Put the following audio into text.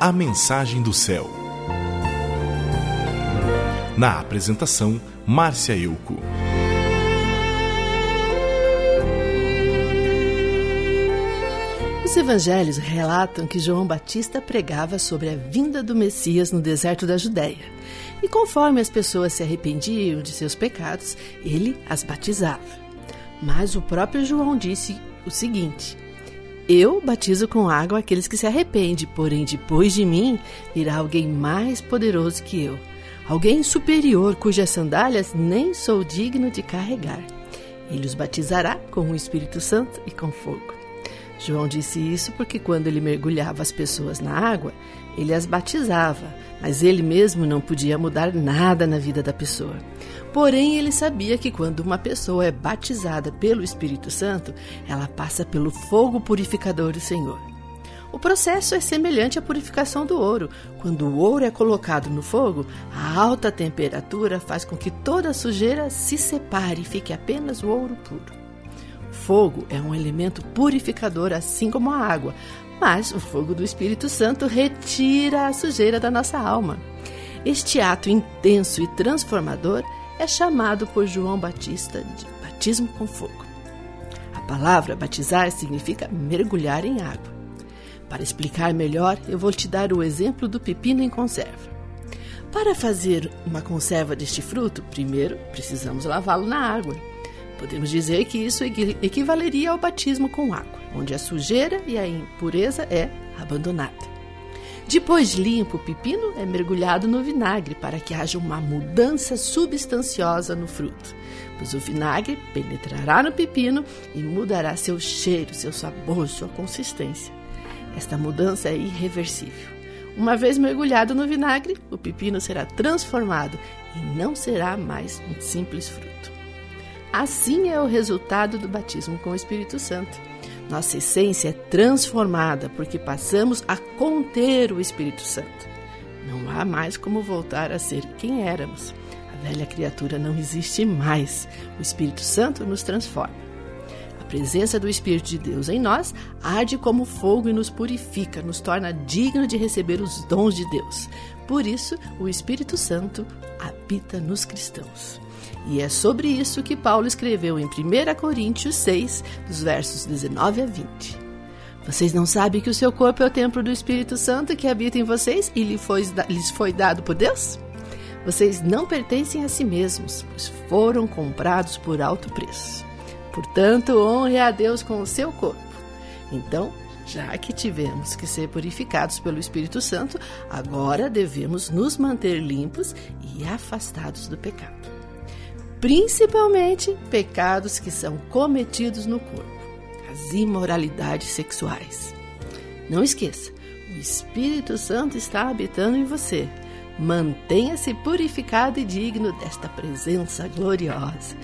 A Mensagem do Céu. Na apresentação, Márcia Euco. Os evangelhos relatam que João Batista pregava sobre a vinda do Messias no deserto da Judéia. E conforme as pessoas se arrependiam de seus pecados, ele as batizava. Mas o próprio João disse o seguinte: Eu batizo com água aqueles que se arrependem, porém depois de mim virá alguém mais poderoso que eu, alguém superior cujas sandálias nem sou digno de carregar. Ele os batizará com o Espírito Santo e com fogo. João disse isso porque quando ele mergulhava as pessoas na água, ele as batizava, mas ele mesmo não podia mudar nada na vida da pessoa. Porém, ele sabia que quando uma pessoa é batizada pelo Espírito Santo, ela passa pelo fogo purificador do Senhor. O processo é semelhante à purificação do ouro. Quando o ouro é colocado no fogo, a alta temperatura faz com que toda a sujeira se separe e fique apenas o ouro puro. Fogo é um elemento purificador, assim como a água, mas o fogo do Espírito Santo retira a sujeira da nossa alma. Este ato intenso e transformador é chamado por João Batista de batismo com fogo. A palavra batizar significa mergulhar em água. Para explicar melhor, eu vou te dar o exemplo do pepino em conserva. Para fazer uma conserva deste fruto, primeiro precisamos lavá-lo na água. Podemos dizer que isso equivaleria ao batismo com água, onde a sujeira e a impureza é abandonada. Depois limpo, o pepino é mergulhado no vinagre para que haja uma mudança substanciosa no fruto, pois o vinagre penetrará no pepino e mudará seu cheiro, seu sabor, sua consistência. Esta mudança é irreversível. Uma vez mergulhado no vinagre, o pepino será transformado e não será mais um simples fruto. Assim é o resultado do batismo com o Espírito Santo. Nossa essência é transformada porque passamos a conter o Espírito Santo. Não há mais como voltar a ser quem éramos. A velha criatura não existe mais. O Espírito Santo nos transforma. A presença do Espírito de Deus em nós arde como fogo e nos purifica, nos torna digno de receber os dons de Deus. Por isso, o Espírito Santo habita nos cristãos. E é sobre isso que Paulo escreveu em 1 Coríntios 6, dos versos 19 a 20. Vocês não sabem que o seu corpo é o templo do Espírito Santo que habita em vocês e lhes foi, lhes foi dado por Deus? Vocês não pertencem a si mesmos, pois foram comprados por alto preço. Portanto, honre a Deus com o seu corpo. Então, já que tivemos que ser purificados pelo Espírito Santo, agora devemos nos manter limpos e afastados do pecado principalmente pecados que são cometidos no corpo, as imoralidades sexuais. Não esqueça, o Espírito Santo está habitando em você. Mantenha-se purificado e digno desta presença gloriosa.